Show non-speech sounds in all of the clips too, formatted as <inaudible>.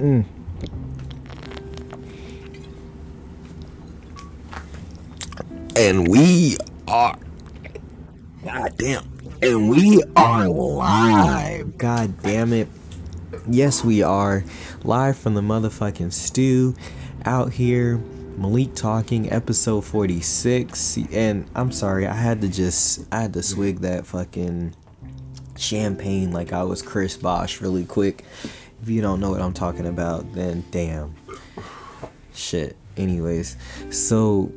Mm. And we are. God damn. And we are live. God damn it. Yes, we are. Live from the motherfucking stew out here. Malik talking, episode 46. And I'm sorry, I had to just, I had to swig that fucking champagne like I was Chris Bosh really quick. If you don't know what I'm talking about, then damn. Shit. Anyways, so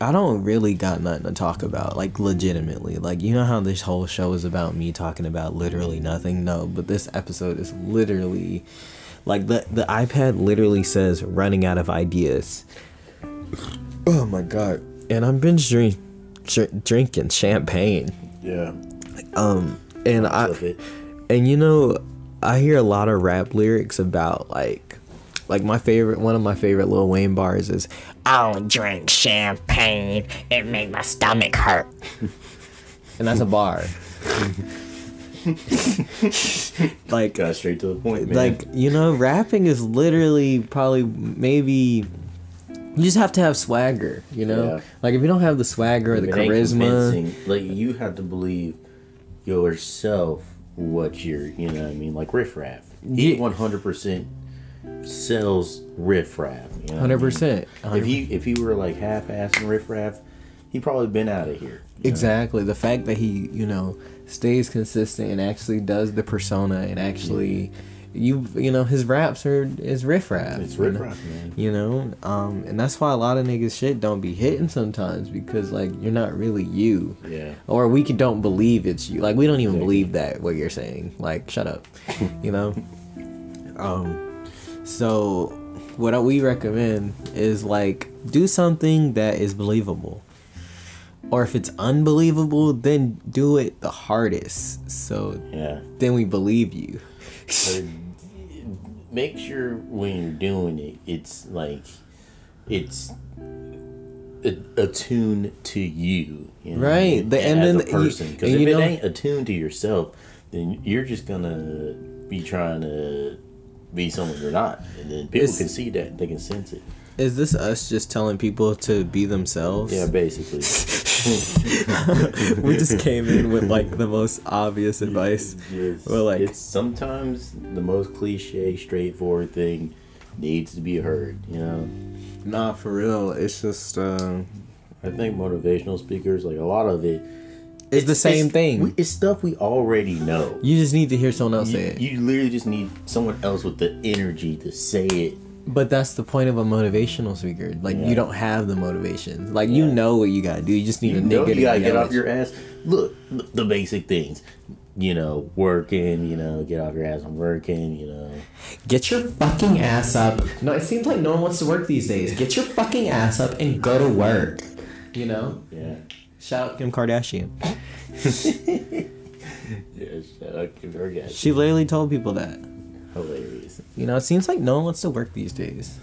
I don't really got nothing to talk about, like legitimately. Like you know how this whole show is about me talking about literally nothing? No, but this episode is literally like the the iPad literally says running out of ideas. Oh my god. And I'm binge drink, dr- drinking champagne. Yeah. Um and I Love and you know, I hear a lot of rap lyrics about like like my favorite one of my favorite Lil Wayne bars is I don't drink champagne. It make my stomach hurt. <laughs> and that's a bar. <laughs> like Got straight to the point, man. like you know, rapping is literally probably maybe you just have to have swagger, you know? Yeah. Like if you don't have the swagger or the charisma. Like you have to believe yourself what you're. You know what I mean? Like riff raff. He Yeah. one hundred percent sells riff raff. You know what I hundred mean? If he if he were like half assing riff raff, he probably been out of here. you know? Exactly. The fact that he, you know, stays consistent and actually does the persona and actually you you know, his raps are is riff rap. It's riff know? man. You know? Um and that's why a lot of niggas shit don't be hitting sometimes because like you're not really you. Yeah. Or we can, don't believe it's you. Like we don't even Exactly. believe that what you're saying. Like shut up. <laughs> you know? Um so what we recommend is like do something that is believable or if it's unbelievable then do it the hardest so Yeah. then we believe you But make sure when you're doing it, it's like it's a- attuned to you, you know, Right. The- and as then a the- person. Because if you it know- ain't attuned to yourself, then you're just gonna be trying to be someone you're not, and then people can see that, they can sense it. is this us just telling people to be themselves Yeah, basically. <laughs> <laughs> we just came in with like the most obvious advice Yes. Well, like- it's sometimes the most cliche, straightforward thing needs to be heard. You know. nah for real it's just uh I think motivational speakers, like a lot of it, it's the same thing we- it's stuff we already know. you just need to hear someone else You, say it you literally just need someone else with the energy to say it. But that's the point of a motivational speaker like Yeah. you don't have the motivation like you know what you gotta do you just need You a know you to gotta get off your ass. Look, look, the basic things. You know, working. You know, get off your ass. I'm working. You know. Get your fucking ass up. No, it seems like no one wants to work these days. Get your fucking ass up and go to work. You know? Yeah. Shout out Kim Kardashian. <laughs> Yeah. Shout out Kim Kardashian. She literally told people that. Hilarious. You know, it seems like no one wants to work these days.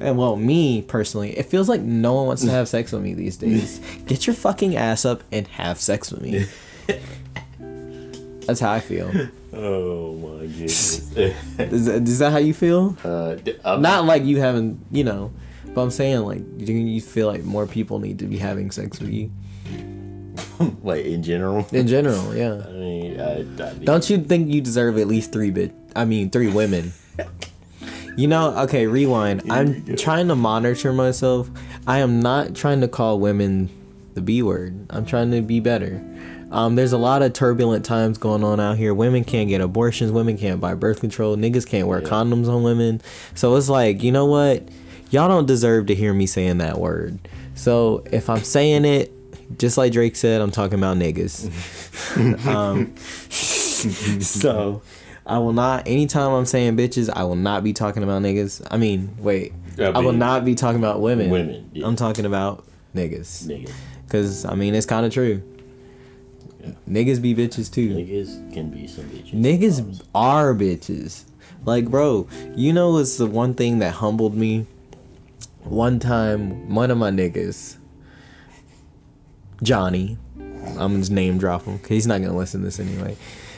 And well, me personally, it feels like no one wants to have sex with me these days. <laughs> Get your fucking ass up and have sex with me. <laughs> That's how I feel. Oh my goodness. <laughs> Is that, is that how you feel? uh, I'm Not like you haven't, you know, but I'm saying like, do you feel like more people need to be having sex with you? <laughs> like in general. In general, yeah. I mean, I, I mean, Don't you think you deserve at least three bit? I mean, three women. <laughs> You know, okay, rewind. I'm trying to monitor myself. I am not trying to call women the B word. I'm trying to be better. Um, there's a lot of turbulent times going on out here. Women can't get abortions. Women can't buy birth control. Niggas can't wear condoms on women. So it's like, you know what? Y'all don't deserve to hear me saying that word. So if I'm saying it, just like Drake said, I'm talking about niggas. <laughs> um, so I will not. Anytime I'm saying bitches, I will not be talking about niggas. I mean, wait, I I, will not be talking about women. women, yeah. I'm talking about niggas. niggas. Cause I mean, it's kind of true. Yeah. Niggas be bitches too. Niggas can be some bitches. Niggas are bitches. Like, bro, you know what's the one thing that humbled me? One time, one of my niggas, Johnny, I'm gonna just name drop him he's not gonna listen to this anyway.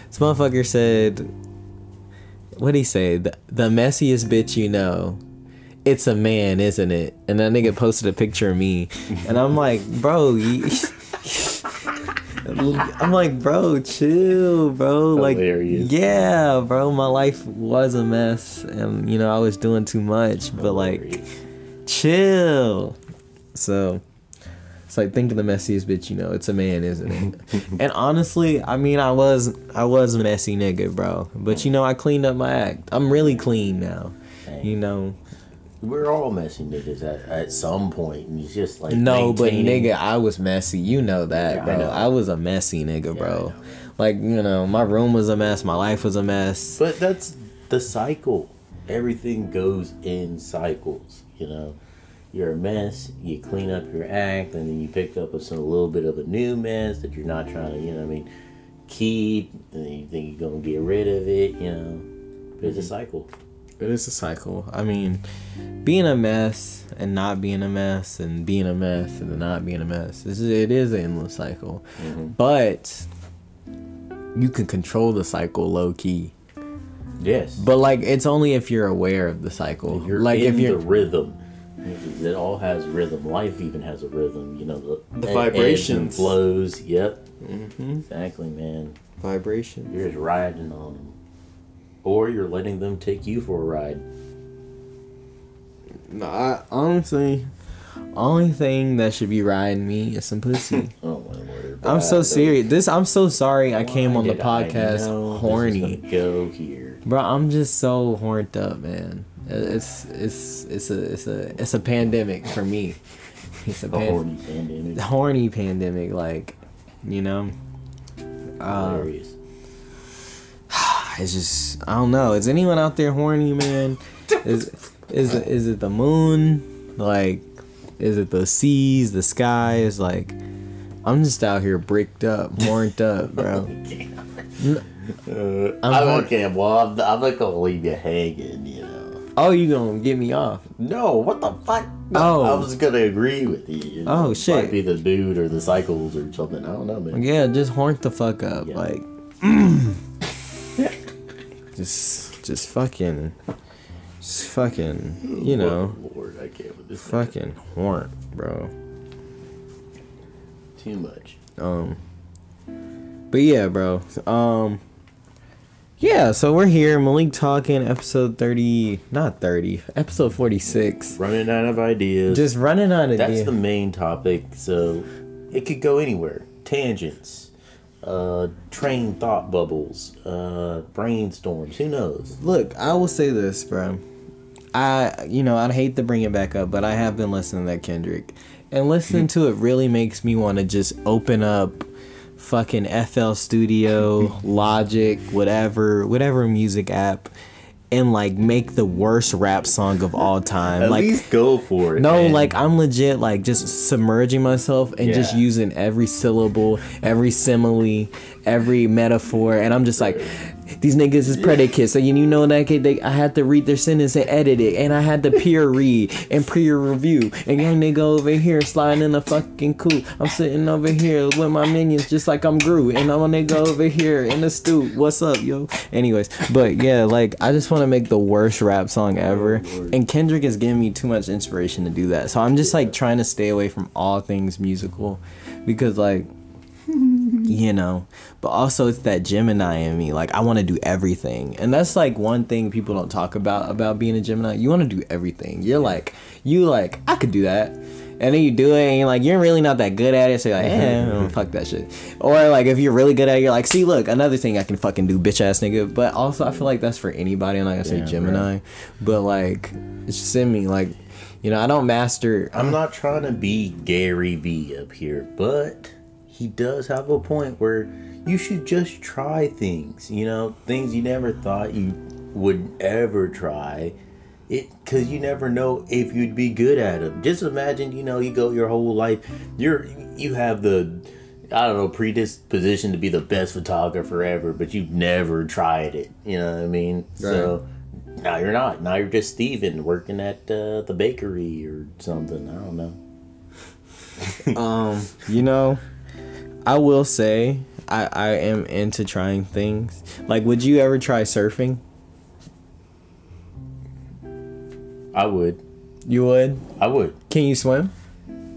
This motherfucker said, what he say? The, the messiest bitch you know. It's a man, isn't it? And that nigga posted a picture of me, and I'm like, bro. You, <laughs> I'm like, bro, chill, bro. Like, Hilarious. yeah, bro. My life was a mess, and you know I was doing too much. But like, chill. So it's like think of the messiest bitch you know. It's a man, isn't it? <laughs> and honestly, I mean, I was I was a messy nigga, bro. But you know, I cleaned up my act. I'm really clean now. You know. We're all messy niggas at, at some point, and it's just like No, but nigga, I was messy. You know that, Yeah, I bro. know. I was a messy nigga, Yeah, bro. Like you know, my room was a mess. My life was a mess. But that's the cycle. Everything goes in cycles. You know, you're a mess. You clean up your act, and then you pick up with some a little bit of a new mess that you're not trying to. You know, what I mean, keep. And then you think you're gonna get rid of it. You know, but it's a mm-hmm. cycle. It is a cycle. I mean, being a mess and not being a mess, and being a mess and not being a mess. This is, it is an endless cycle, mm-hmm. but you can control the cycle low key. Yes, But like, it's only if you're aware of the cycle. If you're like in if you're the rhythm. It all has rhythm. Life even has a rhythm. You know the, The vibrations. flows. Yep, Mhm. exactly, man. vibration. You're just riding on them. Or you're letting them take you for a ride. No, I honestly, only thing that should be riding me is some pussy. <laughs> Oh my word. I'm so serious. This I'm so sorry. I came on the did I know podcast horny. Go here. Bro, I'm just so horned up, man. It's it's it's a it's a it's a pandemic for me. It's a pan- horny pandemic. horny pandemic, like you know. Um, it's just I don't know. Is anyone out there horny, man? Is is it, is it the moon? Like, is it the seas, the skies? Like, I'm just out here bricked up, horned up, bro. <laughs> Uh, I'm I'm, okay. Well, I'm, I'm not gonna leave you hanging. Oh, you gonna get me off? No, what the fuck? Oh. I was gonna agree with you. Oh, shit. Might be the dude or the cycles or something. I don't know, man. Yeah, just horn the fuck up, Yeah. like. <laughs> just, just fucking, just fucking, you know, Lord, Lord, I can't with this. fucking horn, bro. Too much. Um, but yeah, bro. Um, yeah. So we're here, Malik talking, episode thirty, not thirty, episode forty six. Running out of ideas. Just running out of That's ideas. the main topic, so it could go anywhere. Tangents, uh, train thought bubbles, uh, brainstorms. Who knows? Look, I will say this, bro. I, you know, I'd hate to bring it back up, but I have been listening to that Kendrick, and listening to it really makes me want to just open up fucking FL Studio, Logic, whatever, whatever music app, and like make the worst rap song of all time. At like, least go for it. no, man. like I'm legit like just submerging myself and just using every syllable, every simile, every metaphor, and I'm just like, these niggas is predicates. So you, you know that kid, they, I had to read their sentence and edit it, and I had to peer read and peer review. And young nigga over here sliding in the fucking coupe. I'm sitting over here with my minions just like I'm Groot, and I'm a nigga over here in the stoop. What's up, yo? Anyways, but yeah, like I just want to make the worst rap song oh, ever, and Kendrick is giving me too much inspiration to do that. So I'm just like trying to stay away from all things musical, because like <laughs> you know. But also it's that gemini in me like i want to do everything. And that's like one thing people don't talk about about being a gemini. You want to do everything. You're like you like i could do that and then you do it and you're like you're really not that good at it so you're like eh, fuck that shit or like if you're really good at it you're like see look another thing i can fucking do bitch ass nigga but also i feel like that's for anybody i'm not gonna say Yeah, gemini but like it's just in me like you know i don't master I'm not trying to be Gary V up here, but he does have a point where you should just try things. You know, things you never thought you would ever try. It because you never know if you'd be good at them. Just imagine, you know, you go your whole life, you're you have the I don't know predisposition to be the best photographer ever, but you've never tried it. You know what I mean? So now you're not. Now you're just Steven working at uh, the bakery or something. I don't know. <laughs> um you know i will say i i am into trying things like would you ever try surfing I would. You would? I would. Can you swim?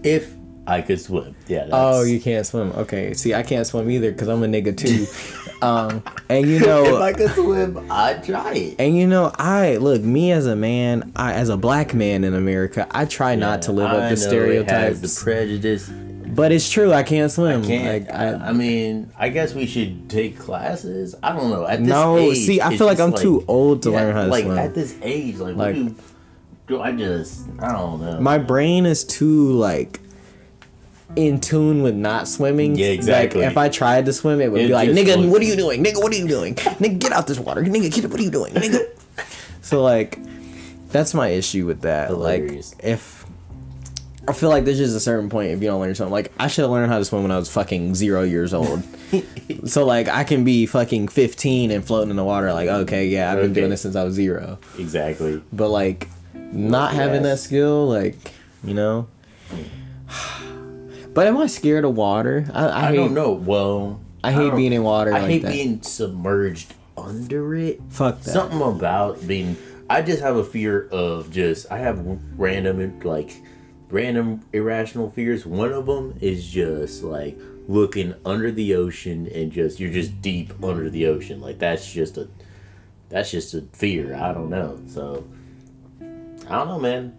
If I could swim. Yeah. That's, Oh, you can't swim. Okay. See, I can't swim either because I'm a nigga too. <laughs> um, and you know, If I could swim, I'd try it. and you know, I look me as a man, I as a black man in America, I try not to live I up to stereotypes. The prejudice. but it's true, I can't swim. I Can't. Like, I, I, mean, I guess we should take classes. I don't know. At this no, age, see, I feel like I'm too old to yeah, learn how to like swim. at this age, like, Like- what do, do I just? I don't know. my brain is too like in tune with not swimming. Yeah, exactly. Like if I tried to swim, it would It be like, nigga, what are you doing? Nigga, what are you doing? Nigga, get out this water. Nigga, get what are you doing? Nigga. <laughs> so like, that's my issue with that. Hilarious. Like if. I feel like there's just a certain point if you don't learn something. Like I should have learned how to swim when I was fucking zero years old. <laughs> so like I can be fucking 15 and floating in the water. Like okay, yeah, I've been doing this since I was zero. exactly. But like not having that skill, like you know. <sighs> But am I scared of water? I, I, I, hate, don't know. Well, I hate don't- being in water I like hate that. being submerged under it. Fuck that. Something about being. I just have a fear of just. I have random like random irrational fears. One of them is just like looking under the ocean and just you're just deep under the ocean. Like that's just a that's just a fear. I don't know. So I don't know, man.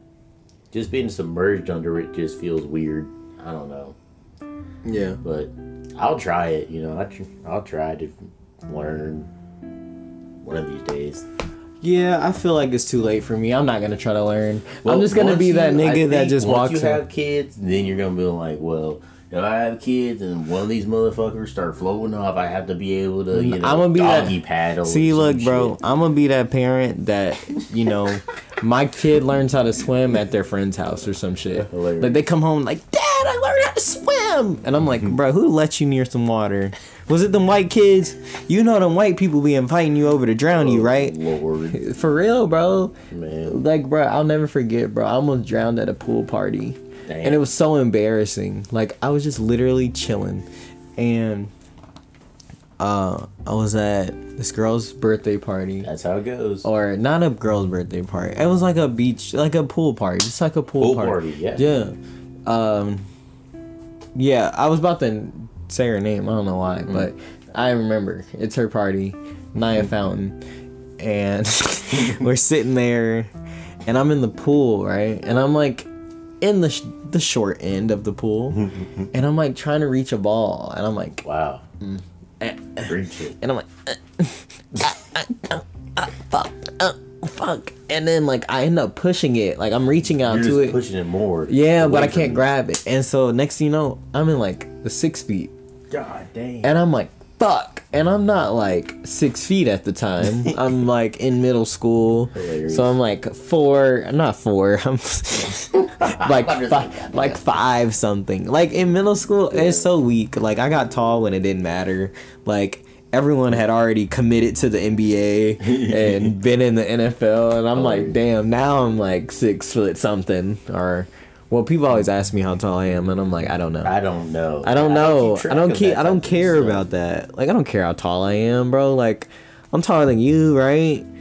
Just being submerged under it just feels weird. I don't know Yeah. but I'll try it. You know, I tr- I'll try to learn one of these days. Yeah, I feel like it's too late for me. I'm not gonna try to learn. I'm just gonna be that you- I nigga that just once walks. you in. have kids, then you're gonna be like, well, if I have kids and one of these motherfuckers start floating off, I have to be able to, you know, I'ma be that- doggy paddle. See, look, bro, shit. I'm gonna be that parent that you know, <laughs> my kid learns how to swim at their friend's house or some shit. Hilarious. Like they come home like, Dad, I learned how to swim, and I'm like, bro, who let you near some water? Was it them white kids? You know them white people be inviting you over to drown you, oh, right? Oh, Lord, <laughs> For real, bro. man. Like, bro, I'll never forget, bro. I almost drowned at a pool party. Damn. And it was so embarrassing. Like, I was just literally chilling. And uh I was at this girl's birthday party. That's how it goes. Or not a girl's birthday party. It was like a beach like a pool party. Just like a pool, Pool party. party, yeah. Yeah. Um Yeah, I was about to say her name, I don't know why, Mm. but I remember. It's her party, Naya Fountain. And <laughs> we're sitting there and I'm in the pool, right? And I'm like in the sh- the short end of the pool, <laughs> and I'm like trying to reach a ball, and I'm like, Wow. eh, Preach and I'm like, uh, fuck, uh, fuck, and then like I end up pushing it, like I'm reaching out You're to it, pushing it more. yeah, but I can't you. grab it, and so next thing you know, I'm in like the six feet, God damn. and I'm like, fuck, and I'm not like six feet at the time, <laughs> I'm like in middle school, Hilarious. so I'm like four, not four, I'm <laughs> like fi- like five something. Like in middle school, it's so weak. Like I got tall when it didn't matter. Like everyone had already committed to the NBA <laughs> and been in the NFL, and I'm like, damn. Now I'm like six foot something. Or, well, people always ask me how tall I am, and I'm like, I don't know. I don't know. I don't know. I don't care. I don't care about that. Like I don't care how tall I am, bro. Like I'm taller than you, right? <laughs>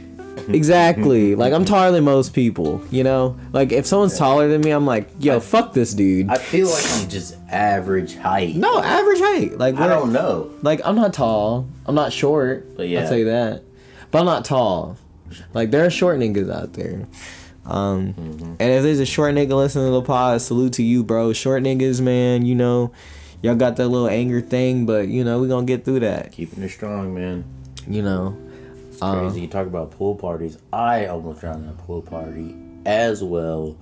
Exactly. like I'm taller than most people, you know? Like if someone's taller than me, I'm like, yo, fuck this dude. I feel like I'm just average height. no, average height. Like I don't know. like I'm not tall. I'm not short. But yeah. I'll tell you that. But I'm not tall. Like there are short niggas out there. Um Mm-hmm. and if there's a short nigga listening to the pod, salute to you, bro. Short niggas, man, you know, y'all got that little anger thing, but you know, we gonna get through that. Keeping it strong, man. You know. It's crazy. You talk about pool parties. I almost drowned at a pool party as well.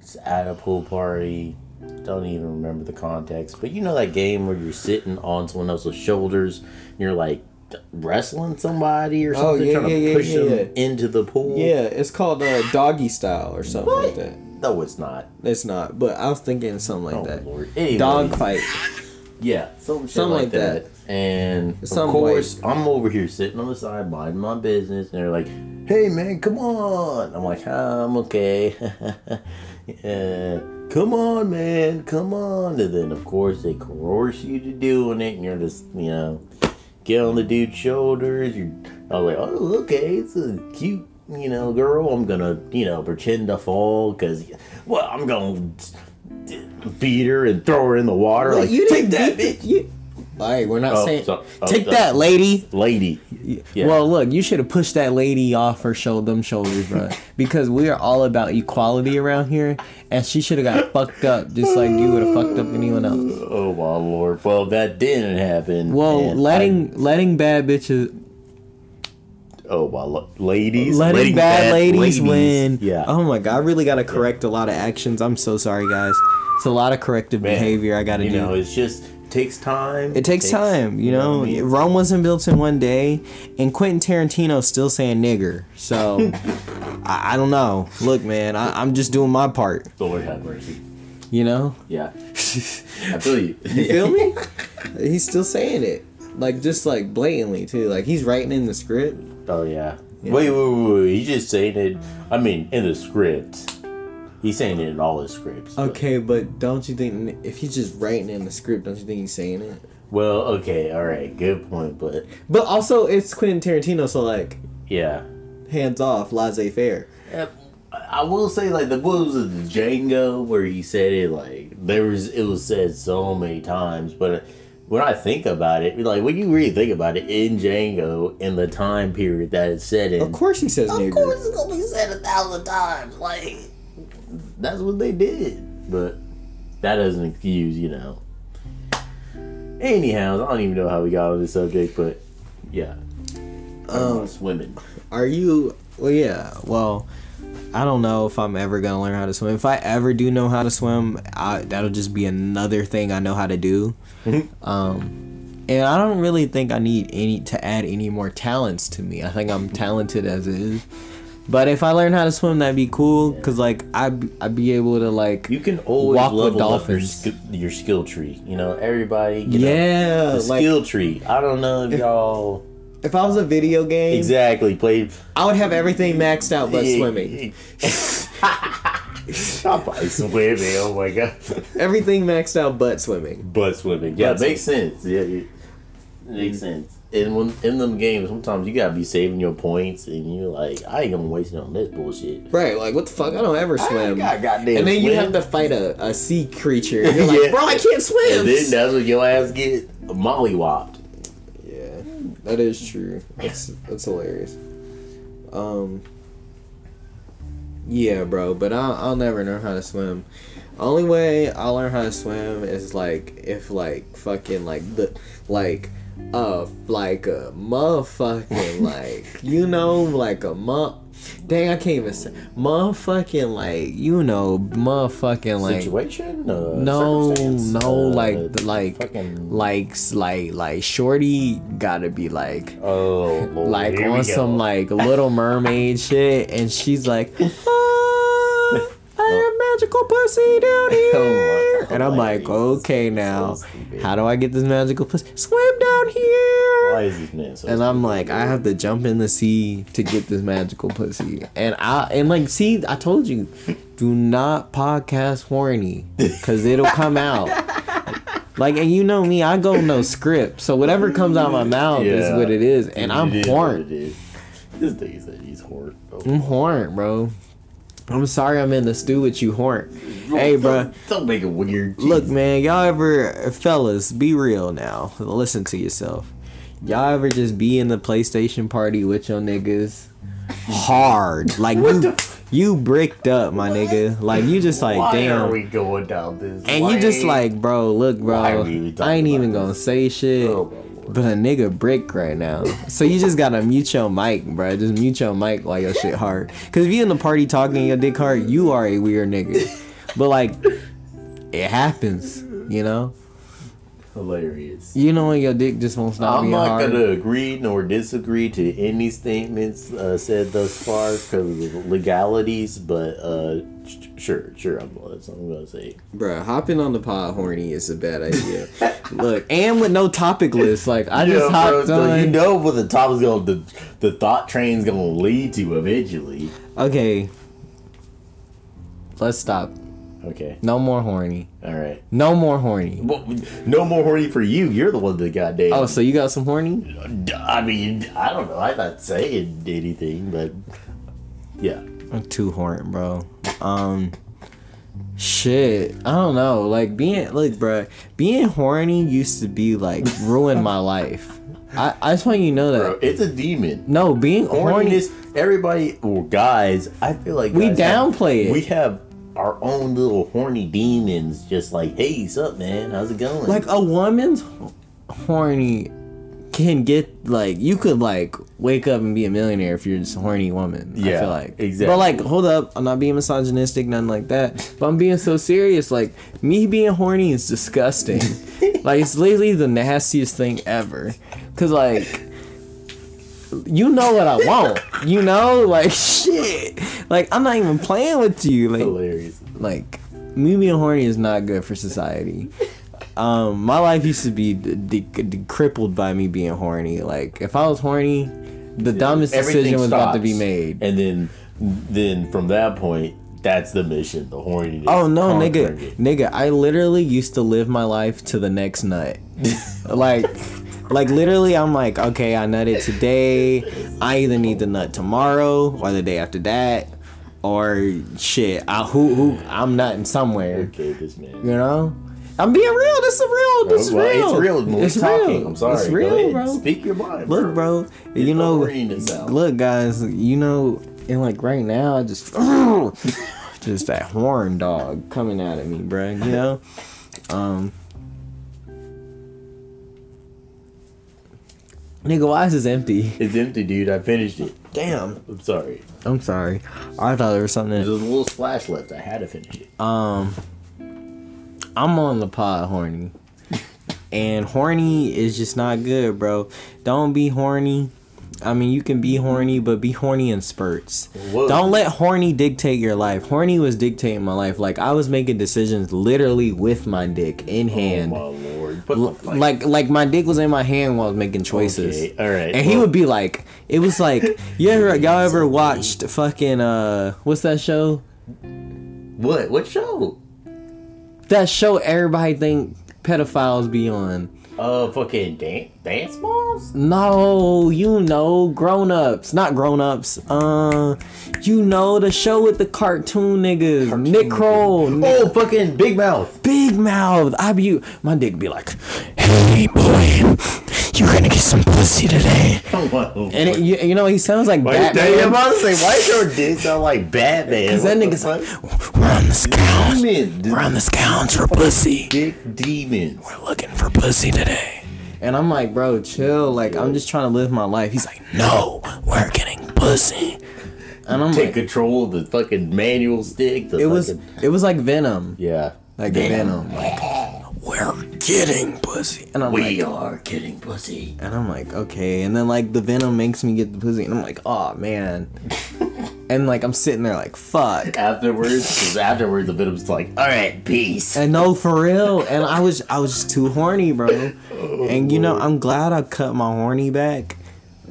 It's at a pool party. Don't even remember the context. But you know that game where you're sitting on someone else's shoulders and you're like wrestling somebody or Oh, something, yeah, trying yeah, to yeah, push them into the pool. Yeah, it's called uh, doggy style or something What? Like that. No, it's not. It's not, but I was thinking something like Oh, that. Lord. Anyway, Dog fight. Yeah, some Something like, that. that. And of Some course, I'm over here sitting on the side, minding my business, and they're like, "Hey, man, come on!" I'm like, "Ah, "I'm okay." <laughs> yeah, come on, man, come on. And then, of course, they coerce you to doing it, and you're just, you know, get on the dude's shoulders. You're, I was like, "Oh, okay, it's a cute you know, girl, I'm gonna, you know, pretend to fall because, well, I'm gonna beat her and throw her in the water. Well, like, you take didn't that, beat bitch, you- All right, we're not Oh, saying. so- oh, Take so- that, lady. lady. Yeah. Well, look, you should have pushed that lady off her shoulder, them shoulders, bro. <laughs> Because we are all about equality around here, and she should have got fucked up just like you would have fucked up anyone else. Oh my lord! Well, that didn't happen. Well, letting letting bad bitches, oh my lo- ladies, letting, bad, ladies, win. Yeah. Oh my god, I really gotta correct a lot of actions. I'm so sorry, guys. It's a lot of corrective Man, behavior I gotta you do. You know, it's just takes time. It takes time, you know. what I mean? Rome wasn't built in one day, and Quentin Tarantino's still saying nigger. So <laughs> I, I don't know. Look, man, I, I'm just doing my part. Lord have mercy. You know, Yeah, <laughs> I feel you. you feel me? <laughs> he's still saying it, like just like blatantly too. Like he's writing in the script. Oh yeah. Wait, wait, wait, wait. He's just saying it. I mean, in the script. He's saying it in all his scripts. but- Okay, but don't you think if he's just writing in the script, don't you think he's saying it? Well, okay, all right, good point, but But also, it's Quentin Tarantino, so like yeah. hands off, laissez faire. I will say, like the what was it, the Django, where he said it, like there was it was said so many times, but when I think about it, like when you really think about it, in Django, in the time period that it's set in, Of course, he says it. of nigger. Course it's gonna be said a thousand times. Like that's what they did, but that doesn't excuse, you know. Anyhow, I don't even know how we got on this subject, but yeah, um, swimming. Are you? Well, yeah. Well, I don't know if I'm ever gonna learn how to swim. If I ever do know how to swim, I, that'll just be another thing I know how to do. <laughs> um, and I don't really think I need any to add any more talents to me. I think I'm talented as is. But if I learn how to swim, that'd be cool. Cause like I I'd be able to like You can always Walk with level up your, dolphins. sk- your skill tree. You know, everybody. You yeah like skill tree. I don't know if y'all if I was a video game, exactly played. I would have everything maxed out but swimming. I'll <laughs> probably swimming. Oh my god. Everything maxed out but swimming. But swimming. Yeah, But makes sense. Yeah, it makes sense. And when in them games, sometimes you gotta be saving your points, and you're like, I ain't gonna waste it on this bullshit. Right, like what the fuck? I don't ever swim. I got goddamn and then you have to fight a, a sea creature. And <laughs> you're like, Yeah. bro, I can't swim. And then that's when your ass get mollywopped. yeah, that is true. That's that's hilarious. Um, yeah, bro, but I'll I'll never learn how to swim. Only way I'll learn how to swim is like if like fucking like the like uh like a motherfucking like you know like a mu dang I can't even say motherfucking like you know motherfucking like Situation? Uh, no no Uh, like like fucking- like like like shorty gotta be like Oh, Lord, like on go. some like little mermaid <laughs> shit and she's like ah, I have magical pussy down here <laughs> Oh my- and I'm like okay now how do I get this magical pussy? Swim down here Why is this man so? and I'm like, I have to jump in the sea to get this magical pussy. And I and like, see, I told you, do not podcast horny, cause it'll come out. <laughs> Like, and you know me, I go no script, so whatever comes out of my mouth is what it is, and I'm It is what horned. it is. This thing said he's horned. Oh. I'm horned, bro. I'm sorry I'm in the stew with you, horned. Hey, bro. Don't, make it weird. Look, man, y'all ever, fellas, be real now. Listen to yourself. Y'all ever just be in the PlayStation party with your niggas? Hard. <laughs> Like, you, you bricked up, my nigga. Like, you just like, Why damn. are we going down this? and you just like, bro, look, bro. I ain't even gonna say shit. Oh, Lord. But a nigga brick right now. So you just gotta mute your mic, bro. Just mute your mic while your shit hard. Cause if you in the party talking your dick hard, you are a weird nigga. But like, it happens, you know? Hilarious. You know when your dick just won't stop I'm not hard. gonna agree nor disagree to any statements uh, said thus far because of legalities, but uh, sh- sure, sure, I'm, that's what I'm gonna say. Bruh, hopping on the pod horny is a bad idea. <laughs> Look, and with no topic list, like I just hopped so on. You know what the top is going, the the thought train's gonna lead to eventually. Okay, let's stop. Okay, No more horny. all right. No more horny. Well, no more horny for you. You're the one that got damn. Oh, so you got some horny? I mean, I don't know. I'm not saying anything, but Yeah. I'm too horny, bro. Um, shit. I don't know. Like being, like, bro. Being horny used to be like ruin my life. I, I just want you to know that. Bro, it's a demon. No, being horny. Horniness, everybody, well, guys, I feel like We guys have- downplay it. We have our own little horny demons, just like, hey, what's up, man? How's it going? like a woman's horny can get like you could like wake up and be a millionaire if you're just a horny woman. I Yeah, feel like exactly. But like, hold up, I'm not being misogynistic, nothing like that. But I'm being so serious. Like me being horny is disgusting. <laughs> like it's literally the nastiest thing ever. Cause like. You know what I want. You know, like <laughs> shit. Like I'm not even playing with you. Like hilarious. like me being horny is not good for society. Um, my life used to be de- de- de- crippled by me being horny. Like if I was horny, the dumbest decision was about to be made. And then, then from that point, that's the mission, the horniness. Oh no, nigga, it. nigga! I literally used to live my life to the next nut. <laughs> like, like literally, I'm like, okay, I nutted today. I either need the nut tomorrow or the day after that, or shit. I, who who I'm nutting somewhere. Okay, this man. You know, I'm being real. This is real. This is real. It's real. When It's talking. real. I'm sorry. It's real, bro. Speak your mind. Look, bro. You know, look, guys. You know, and like right now, I just, <laughs> just that horn dog coming out at me, bro. You know, um. Nigga, why is this empty? It's empty, dude. I finished it. Damn. I'm sorry. I'm sorry. I thought there was something. There's a little splash left. I had to finish it. Um, I'm on the pod horny, and horny is just not good, bro. Don't be horny. I mean, you can be horny, but be horny in spurts. Whoa. Don't let horny dictate your life. Horny was dictating my life. Like I was making decisions literally with my dick in hand. Oh my lord. But L- like like my dick was in my hand while I was making choices. Okay, all right, And he would be like, it was like, <laughs> you ever y'all ever watched fucking uh what's that show? what? What show? That show everybody think pedophiles be on. Uh, fucking dance dance moms. No, you know, grown ups, not grown ups. Uh, you know the show with the cartoon niggas, Nick Kroll, Nick- Oh, fucking Big Mouth. Big Mouth. I be my dick be like, hey boy, you gonna get some pussy today? Oh, And it, you, you know he sounds like Why, I'm Batman. about to say, why does your dick sound like Batman? Cause that What nigga's like, we're on the scouts. Demon. We're on the scouts for pussy. Dick demons. We're looking for pussy today. And I'm like, bro, chill. Like, I'm just trying to live my life. He's like, no, we're getting pussy. And I'm Take like, control of the fucking manual stick. The it was, fucking- it was like Venom, yeah. like Venom. Like, we're getting pussy. And I'm We like, are getting pussy. and I'm like, okay. And then like the Venom makes me get the pussy, and I'm like, oh man. <laughs> and like I'm sitting there like, fuck. Afterwards, because afterwards the Venom's like, all right, peace. And no, for real. And I was I was just too horny, bro. and you know, I'm glad I cut my horny back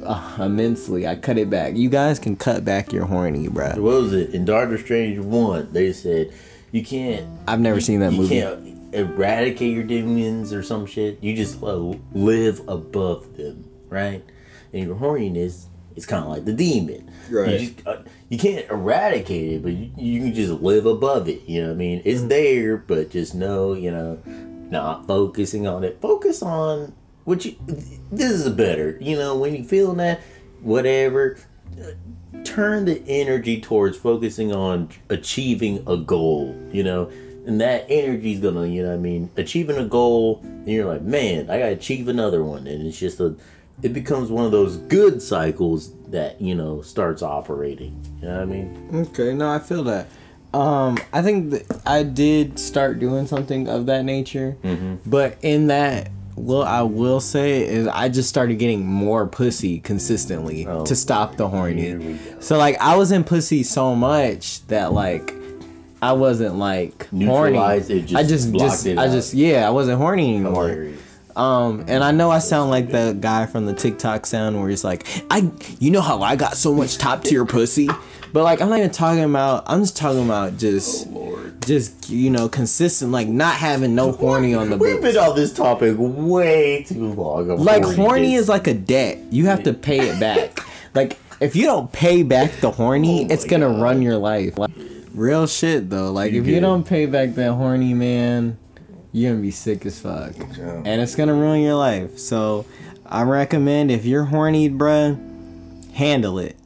uh, immensely. I cut it back. You guys can cut back your horny, bro. What was it? In Doctor Strange 1, they said, you can't I've never seen that you movie. Eradicate your demons or some shit. You just uh, live above them, right? And your horniness is kind of like the demon. Right. You, just, uh, you can't eradicate it, but you, you can just live above it. You know what I mean? It's there, but just know, you know, not focusing on it. Focus on what you. This is better. You know, when you feeling that, whatever. uh, Turn the energy towards focusing on achieving a goal. You know, and that energy is gonna, you know, what I mean, achieving a goal, and you're like, man, I gotta achieve another one, and it's just a, it becomes one of those good cycles that you know starts operating. You know what I mean? Okay, no, I feel that. Um, I think that I did start doing something of that nature, but in that, well, I will say is I just started getting more pussy consistently Oh. to stop the horny. Here we go. So like I was in pussy so much that like I wasn't like horny. Neutralized it, just I just just it I out. just yeah I wasn't horny anymore. Hilarious. Um, and I know I sound like the guy from the TikTok sound where he's like, I, you know how I got so much top tier pussy, but like I'm not even talking about. I'm just talking about just, Lord. just you know, consistent, like not having no horny on the We've book. been on this topic way too long. of Like horny is like a debt. You have to pay it back. Like if you don't pay back the horny, Oh it's gonna God. run your life. Like, real shit though. Like You if you get it. don't pay back that horny man, you're gonna be sick as fuck, and it's gonna ruin your life. So I recommend if you're horny, bruh, handle it.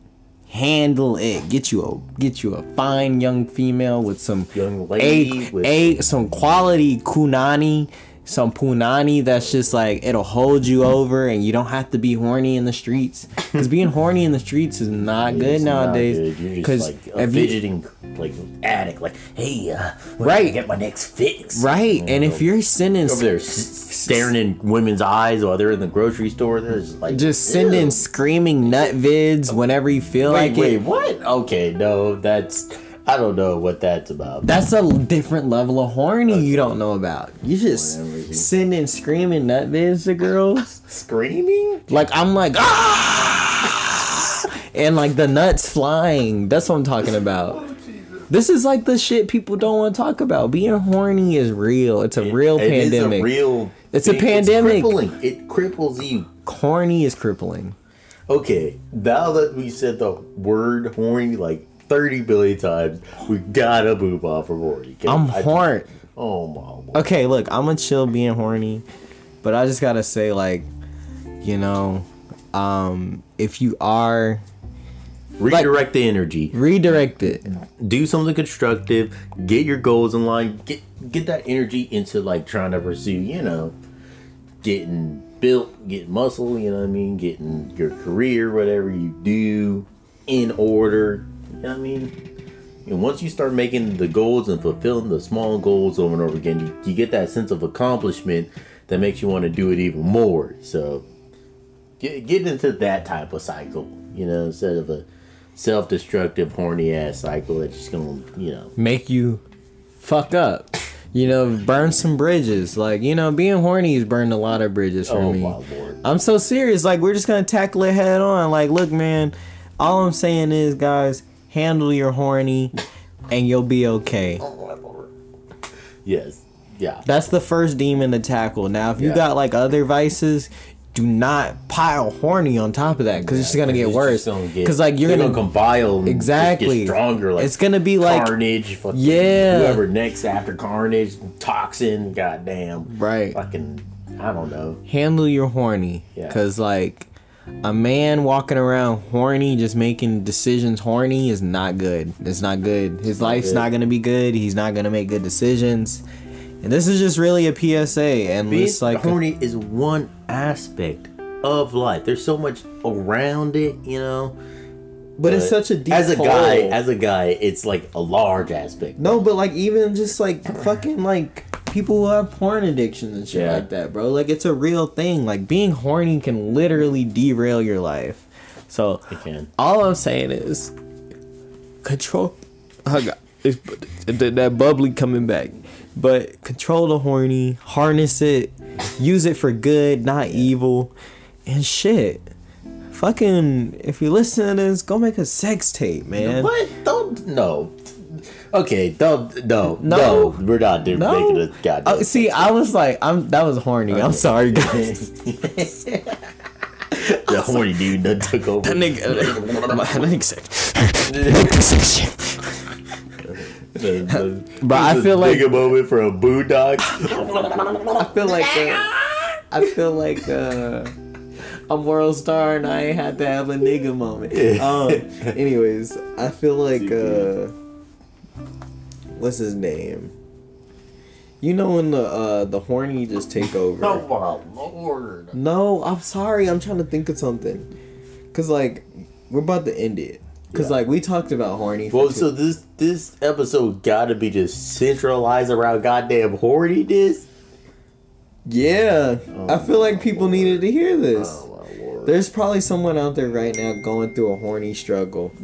Handle it. Get you a get you a fine young female with some Young lady a, with- a some quality kunani, some punani that's just like it'll hold you over and you don't have to be horny in the streets. Cause being horny in the streets is not good It's not nowadays. You're just Cause like a if you- fidgeting like addict. Like, hey, uh, Right. Get my next fix. right, and if you're sending over there staring in women's eyes while they're in the grocery store, there's like just sending Ew. screaming nut vids whenever you feel Wait, like wait, it. Wait what? Okay, no, that's I don't know what that's about. That's a different level of horny you don't know about. You just Whatever. sending screaming nut vids to girls. <laughs> Screaming? Like I'm like ah, and like the nuts flying. That's what I'm talking about. This is like the shit people don't want to talk about. Being horny is real. It's a real It is pandemic. a real. It's a thing. pandemic. crippling. It cripples you. horny is crippling. Okay, now that we said the word horny like 30 billion times, we gotta move on from horny. 'Kay? I'm horny. Oh my. Okay, look, I'm gonna chill being horny, but I just gotta say, like, you know, um, if you are Redirect the energy. redirect it, Do something constructive. Get your goals in line. Get get that energy into like trying to pursue. You know, getting built, getting muscle. You know what I mean? Getting your career, whatever you do, in order. You know what I mean? And once you start making the goals and fulfilling the small goals over and over again, you, you get that sense of accomplishment that makes you want to do it even more. So get, get into that type of cycle, you know, instead of a self-destructive, horny ass cycle that's just gonna, you know. make you fuck up. You know, burn some bridges. Like, you know, being horny has burned a lot of bridges for Oh me. my lord! I'm so serious. Like, we're just gonna tackle it head on. Like, look, man, all I'm saying is, guys, handle your horny, and you'll be okay. Yes, yeah. That's the first demon to tackle. Now, if you Yeah. got like other vices, do not pile horny on top of that because it's just gonna get worse. gonna Because like you're they're gonna, compile Exactly. stronger. Like it's gonna be like Carnage, fucking Yeah. Whoever next after Carnage, Toxin, goddamn, Right. Fucking, I don't know. handle your horny. Yeah. Because like a man walking around horny, just making decisions horny is not good. It's not good. His life's good. not gonna be good. He's not gonna make good decisions. And this is just really a PSA. And Being it's like horny is one aspect of life. There's so much around it, you know. but it's such a deep as a guy, as a guy, it's like a large aspect. No, but like even just like fucking like people who have porn addictions and shit Yeah. like that, bro. Like it's a real thing. Like being horny can literally derail your life. So all I'm saying is control. <laughs> I got it's, that that bubbly coming back, but control the horny, harness it, use it for good, not evil, and shit. Fucking, if you listen to this, go make a sex tape, man. What? Don't no. Okay, don't no No. no. we're not doing No. making a goddamn. Oh, see, I was like, I'm that was horny. I'm sorry, <laughs> guys. the horny dude that took over. That nigga, <laughs> that nigga said, make the. The, the, But I feel like- nigga moment for a boondog. I feel like uh, I feel like uh, I'm world star and I had to have a nigga moment. Um, anyways, I feel like <laughs> uh, what's his name? You know when the uh, the horny just take <laughs> over. oh my lord. No, I'm sorry. I'm trying to think of something. Cause like we're about to end it. Cause Yeah. like we talked about horny. Well, so this this episode gotta be just centralized around goddamn horny, horniness. yeah, I feel like people needed to hear this. Oh lord. There's probably someone out there right now going through a horny struggle. <laughs>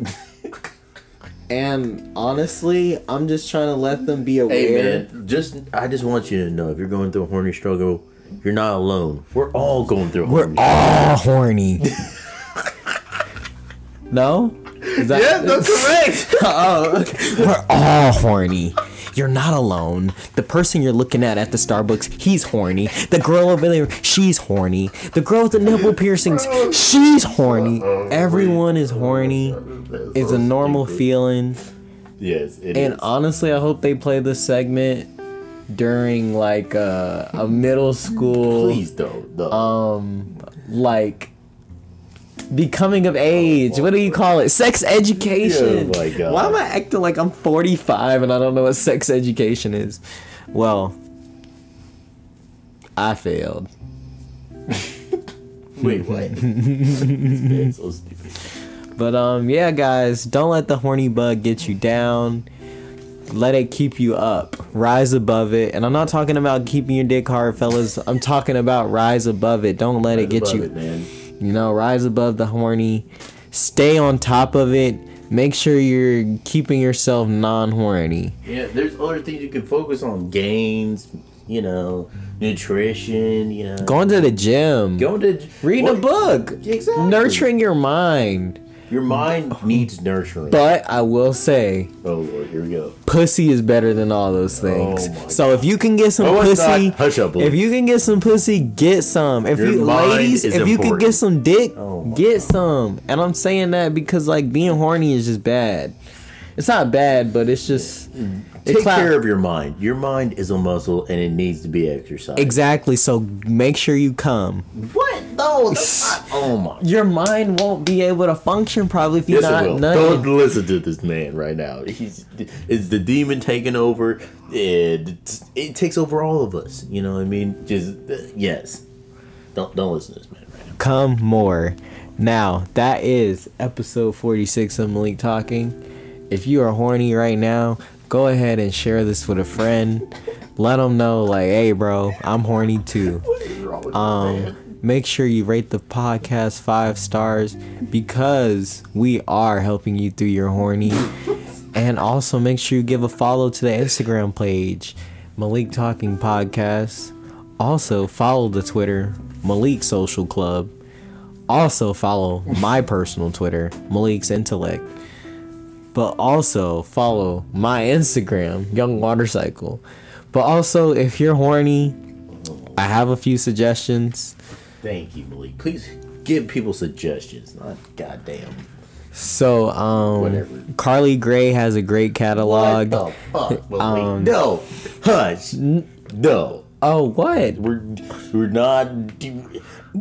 and honestly, I'm just trying to let them be aware. Hey man, just I just want you to know if you're going through a horny struggle, you're not alone. We're all going through a We're horny all horny. <laughs> no? Is that- yeah, that's <laughs> correct. oh, okay. We're all horny. You're not alone. The person you're looking at at the Starbucks, he's horny. The girl over there, she's horny. The girl with the nipple piercings, she's horny. Everyone is horny. It's a normal feeling. yes, it And is. honestly, I hope they play this segment during like uh, a middle school Please don't. No. um like becoming of age what do you call it sex education Oh my God. why am i acting like i'm 45 and i don't know what sex education is well i failed <laughs> Wait, what? <laughs> So stupid. But um yeah guys don't let the horny bug get you down let it keep you up rise above it and i'm not talking about keeping your dick hard fellas i'm talking about rise above it don't let it get you it, man. You know, rise above the horny. Stay on top of it. Make sure you're keeping yourself non-horny. Yeah, there's other things you can focus on. Gains, you know, nutrition, you know. Going to the gym. Going to Reading a book. Exactly. Nurturing your mind. Your mind oh. needs nurturing. But I will say, oh Lord, here we go. pussy is better than all those oh, things. Oh so if you can get some oh, No, pussy. Hush up, if you can get some pussy, get some. If Your you ladies, if you can get some dick, Oh get some. And I'm saying that because like being horny is just bad. It's not bad, but it's just mm. it Take cloud- care of your mind. Your mind is a muscle and it needs to be exercised. Exactly. So make sure you come. What? No, that's not. Oh my. Your mind won't be able to function probably if you're Yes, not it will. nutting. Don't listen to this man right now. He's it's the demon taking over. It it takes over all of us. You know what I mean? Just yes. Don't don't listen to this man right now. Come more. Now that is episode 46 of Malik talking. If you are horny right now, go ahead and share this with a friend. Let them know, like, hey, bro, I'm horny too. Um, make sure you rate the podcast five stars because we are helping you through your horny. <laughs> And also make sure you give a follow to the Instagram page, Malik Talking Podcast. Also follow the Twitter, Malik Social Club. Also follow my <laughs> personal Twitter, Malik's Intellect. But also follow my Instagram, Young Water Cycle. But also if you're horny, I have a few suggestions. Thank you, Malik. Please give people suggestions. Not goddamn. So um Whatever. Karlee Grey has a great catalog. What the fuck? <laughs> Um, no, hush. No. Oh what? We're we're not.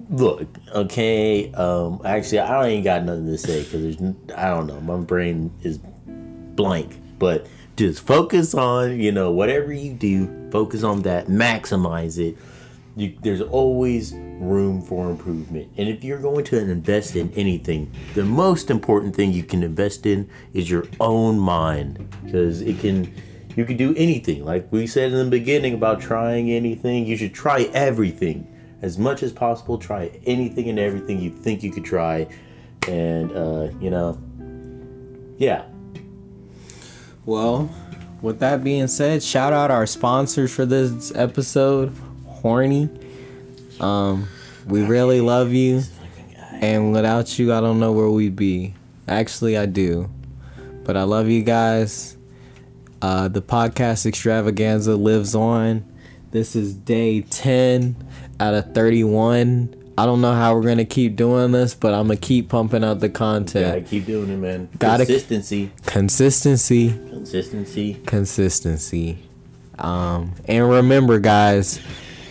Look, okay. Um, actually, I ain't got nothing to say because there's. I don't know. My brain is blank. But just focus on you know whatever you do. Focus on that. Maximize it. You, there's always room for improvement. And if you're going to invest in anything, the most important thing you can invest in is your own mind because it can you can do anything. Like we said in the beginning about trying anything, you should try everything as much as possible. Try anything and everything you think you could try, and uh, you know, yeah. Well, with that being said, shout out our sponsors for this episode, Horny. Um, we really love you, and without you, I don't know where we'd be. Actually, I do, but I love you guys. Uh, the podcast extravaganza lives on. This is day 10 out of 31. I don't know how we're gonna keep doing this, but I'm gonna keep pumping out the content. Gotta keep doing it, man. Gotta- Consistency, Consistency, consistency. consistency. Um, and remember, guys,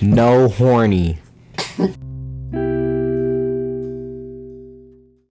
no horny.